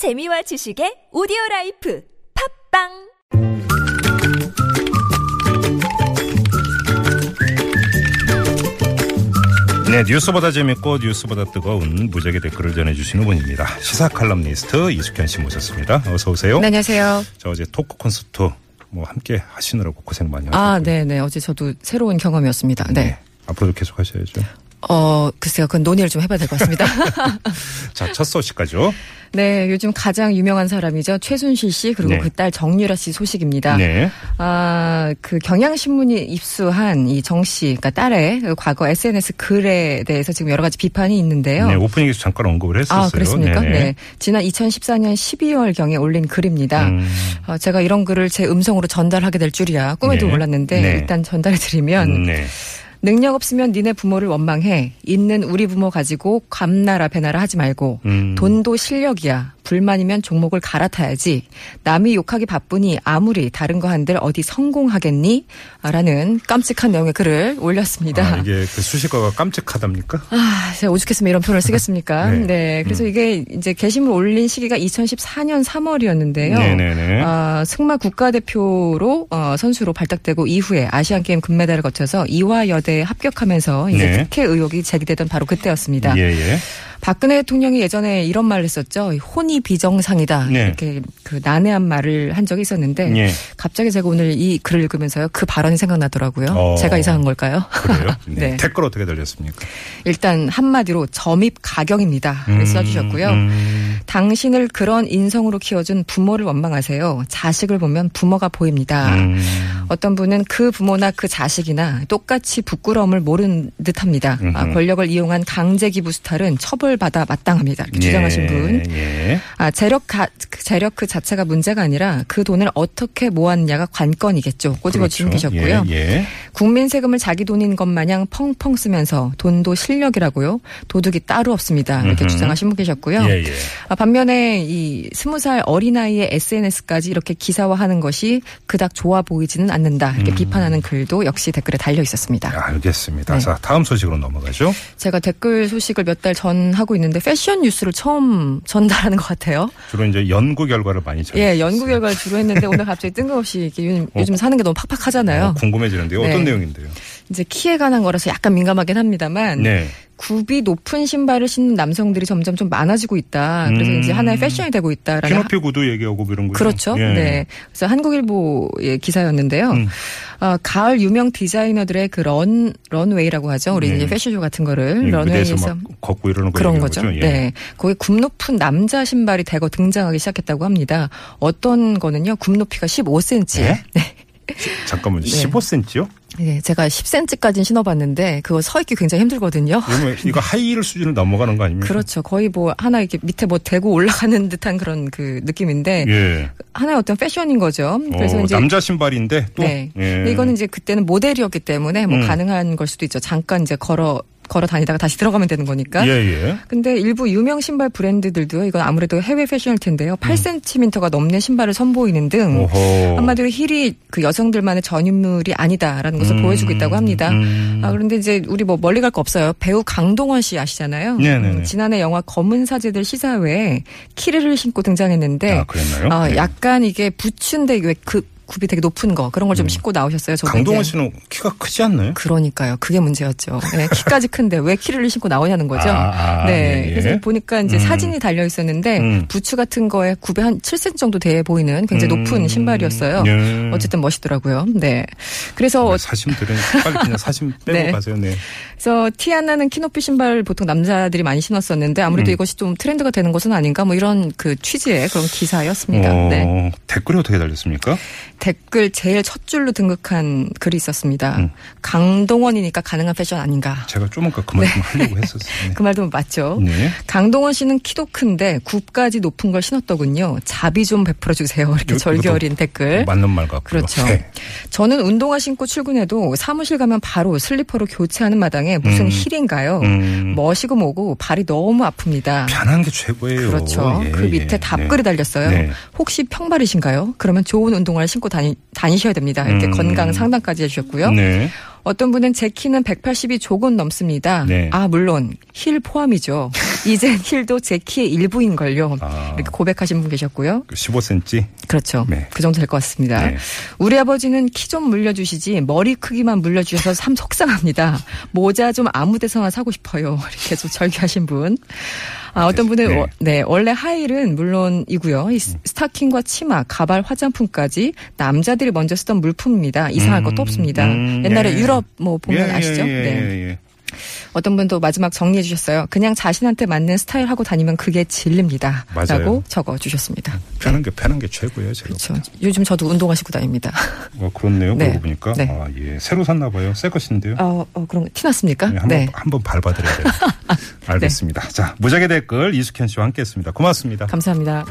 재미와 지식의 오디오 라이프 팟빵 네, 뉴스보다 재밌고 뉴스보다 뜨거운 무적의 댓글을 전해주시는 분입니다. 시사 칼럼니스트 이숙현 씨 모셨습니다. 어서 오세요. 네, 안녕하세요. 저 어제 토크 콘서트 뭐 함께 하시느라고 고생 많이 하셨고. 아, 네, 네. 어제 저도 새로운 경험이었습니다. 네. 앞으로도 계속 하셔야죠. 어, 글쎄요. 그건 논의를 좀 해봐야 될 것 같습니다. 자, 첫 소식까죠. 네, 요즘 가장 유명한 사람이죠. 최순실 씨, 그리고 네. 그딸 정유라 씨 소식입니다. 네. 아, 그 경향신문이 입수한 이 정 씨, 그러니까 딸의 그 과거 SNS 글에 대해서 지금 여러 가지 비판이 있는데요. 네, 오프닝에서 잠깐 언급을 했었어요. 아, 그랬습니까? 네네. 네. 지난 2014년 12월 경에 올린 글입니다. 음, 어, 제가 이런 글을 제 음성으로 전달하게 될 줄이야 꿈에도 네. 몰랐는데 네. 일단 전달해 드리면 네. 능력 없으면 니네 부모를 원망해. 있는 우리 부모 가지고 감나라 배나라 하지 말고. 음. 돈도 실력이야. 불만이면 종목을 갈아타야지. 남이 욕하기 바쁘니 아무리 다른 거 한들 어디 성공하겠니? 아, 라는 깜찍한 내용의 글을 올렸습니다. 아, 이게 그 수식어가 깜찍하답니까? 아, 제가 오죽했으면 이런 표현을 쓰겠습니까? 네. 네. 그래서 이게 이제 게시물 올린 시기가 2014년 3월이었는데요. 네네네. 아, 승마 국가대표로 어, 선수로 발탁되고 이후에 아시안 게임 금메달을 거쳐서 이화여대에 합격하면서 이제 네. 특혜 의혹이 제기되던 바로 그때였습니다. 예, 예. 박근혜 대통령이 예전에 이런 말을 했었죠. 혼이 비정상이다. 네. 이렇게 그 난해한 말을 한 적이 있었는데 예. 갑자기 제가 오늘 이 글을 읽으면서요. 그 발언이 생각나더라고요. 어. 제가 이상한 걸까요? 그래요? 네. 네. 댓글 어떻게 달렸습니까? 일단 한마디로 점입 가경입니다. 음, 써주셨고요. 음. 당신을 그런 인성으로 키워준 부모를 원망하세요. 자식을 보면 부모가 보입니다. 음. 어떤 분은 그 부모나 그 자식이나 똑같이 부끄러움을 모르는 듯합니다. 아. 권력을 이용한 강제 기부 수탈은 처벌받아 마땅합니다. 이렇게 주장하신 예, 분. 예. 아, 재력 가, 그 재력 그 자체가 문제가 아니라 그 돈을 어떻게 모았냐가 관건이겠죠. 꼬집어 주신 그렇죠. 계셨고요. 예, 예. 국민 세금을 자기 돈인 것 마냥 펑펑 쓰면서 돈도 실력이라고요. 도둑이 따로 없습니다. 이렇게 음흠. 주장하신 분 계셨고요. 예, 예. 아, 반면에 이 스무 살 어린아이의 SNS까지 이렇게 기사화하는 것이 그닥 좋아 보이지는 않 는다. 이렇게 비판하는 글도 역시 댓글에 달려 있었습니다. 알겠습니다. 네. 자, 다음 소식으로 넘어가죠. 제가 댓글 소식을 몇 달 전 하고 있는데 패션 뉴스를 처음 전달하는 것 같아요. 주로 이제 연구 결과를 많이 전해. 예, 연구 결과를 주로 했는데 오늘 갑자기 뜬금없이 이렇게 요즘, 어. 요즘 사는 게 너무 팍팍하잖아요. 궁금해지는데요. 어떤 네. 내용인데요? 이제 키에 관한 거라서 약간 민감하긴 합니다만 네. 굽이 높은 신발을 신는 남성들이 점점 좀 많아지고 있다. 그래서 음. 이제 하나의 패션이 되고 있다라는 키높이 구두 얘기하고 뭐 이런 거. 그렇죠. 네. 그래서 한국일보의 기사였는데요. 음. 어, 가을 유명 디자이너들의 그 런, 런웨이라고 하죠. 우리 네. 이제 패션쇼 같은 거를 무대에서 런웨이에서 막 걷고 이러는 거 그런 얘기하는 거죠. 예. 네. 거기 굽 높은 남자 신발이 대거 등장하기 시작했다고 합니다. 어떤 거는요, 굽 높이가 15cm. 네? 네. 잠깐만요. 네. 15cm요? 네, 제가 10cm까지는 신어봤는데 그거 서 있기 굉장히 힘들거든요. 그러면 이거 하이힐 수준을 넘어가는 거 아닙니까? 그렇죠. 거의 뭐 하나 이렇게 밑에 뭐 대고 올라가는 듯한 그런 그 느낌인데 예. 하나의 어떤 패션인 거죠. 그래서 어, 이제 남자 신발인데 또 네. 예. 이거는 이제 그때는 모델이었기 때문에 뭐 음. 가능한 걸 수도 있죠. 잠깐 이제 걸어 걸어 다니다가 다시 들어가면 되는 거니까. 예, 예. 근데 일부 유명 신발 브랜드들도요. 이건 아무래도 해외 패션일 텐데요. 음. 8cm가 넘는 신발을 선보이는 등 오호. 한마디로 힐이 그 여성들만의 전유물이 아니다라는 것을 음. 보여주고 있다고 합니다. 음. 아, 그런데 이제 우리 뭐 멀리 갈 거 없어요. 배우 강동원 씨 아시잖아요. 네네네. 음, 지난해 영화 검은 사제들 시사회에 힐을 신고 등장했는데 아, 그랬나요? 어, 네. 약간 이게 부츠인데 왜 그 굽이 되게 높은 거 그런 걸 좀 신고 나오셨어요. 저도 음. 강동원. 씨는 키가 크지 않나요? 그러니까요. 그게 문제였죠. 네, 키까지 큰데 왜 힐을 신고 나오냐는 거죠. 아, 아, 네. 예, 예. 그래서 보니까 이제 음. 사진이 달려 있었는데 음. 부츠 같은 거에 굽이 한 7cm 정도 돼 보이는 굉장히 음. 높은 신발이었어요. 예. 어쨌든 멋있더라고요. 네. 그래서 사심 들으니 빨리 그냥 사심 빼고 네. 가세요. 네. 그래서 티 안 나는 키높이 신발 보통 남자들이 많이 신었었는데 아무래도 음. 이것이 좀 트렌드가 되는 것은 아닌가 뭐 이런 그 취지의 그런 기사였습니다. 어, 네. 댓글이 어떻게 달렸습니까? 댓글 제일 첫 줄로 등극한 글이 있었습니다. 음. 강동원이니까 가능한 패션 아닌가. 제가 좀 아까 그 말씀 하려고 했었어요. 그 말도 맞죠. 네. 네. 강동원 씨는 키도 큰데 굽까지 높은 걸 신었더군요. 자비 좀 베풀어 주세요. 이렇게 절겨어린 댓글. 맞는 말 같고요. 그렇죠. 네. 저는 운동화 신고 출근해도 사무실 가면 바로 슬리퍼로 교체하는 마당에 무슨 음. 힐인가요? 음. 멋이고 뭐고 발이 너무 아픕니다. 편한 게 최고예요. 그렇죠. 예, 그 밑에 예. 답글이 네. 달렸어요. 네. 혹시 평발이신가요? 그러면 좋은 운동화를 신고 다니, 다니셔야 됩니다. 이렇게 음. 건강 상담까지 해주셨고요. 네. 어떤 분은 제 키는 180이 조금 넘습니다. 네. 아 물론 힐 포함이죠. 이젠 힐도 제 키의 일부인걸요. 아. 이렇게 고백하신 분 계셨고요. 15cm. 그렇죠. 네. 그 정도 될 것 같습니다. 네. 우리 아버지는 키 좀 물려주시지 머리 크기만 물려주셔서 참 속상합니다. 모자 좀 아무 데서나 사고 싶어요. 이렇게 좀 절규하신 분. 아, 어떤 분은 네. 어, 네 원래 하일은 물론이고요. 스타킹과 치마, 가발, 화장품까지 남자들이 먼저 쓰던 물품입니다. 이상할 음, 것도 없습니다. 음, 옛날에 예. 유럽 뭐 보면 예, 아시죠? 예, 네. 어떤 분도 마지막 정리해 주셨어요. 그냥 자신한테 맞는 스타일 하고 다니면 그게 진리입니다. 맞아요. 라고 적어 주셨습니다. 편한 게 편한 게 최고예요, 제가. 그렇죠. 요즘 저도 운동화 신고 다닙니다. 어, 그렇네요. 네. 그러고 보니까. 네. 아, 예. 새로 샀나 봐요. 새 것인데요. 어, 어 그런 거 티났습니까? 네, 한번 네. 한번 밟아 드려야 돼요. 알겠습니다. 자, 무작위 댓글 이숙현 씨와 함께 했습니다. 고맙습니다. 감사합니다.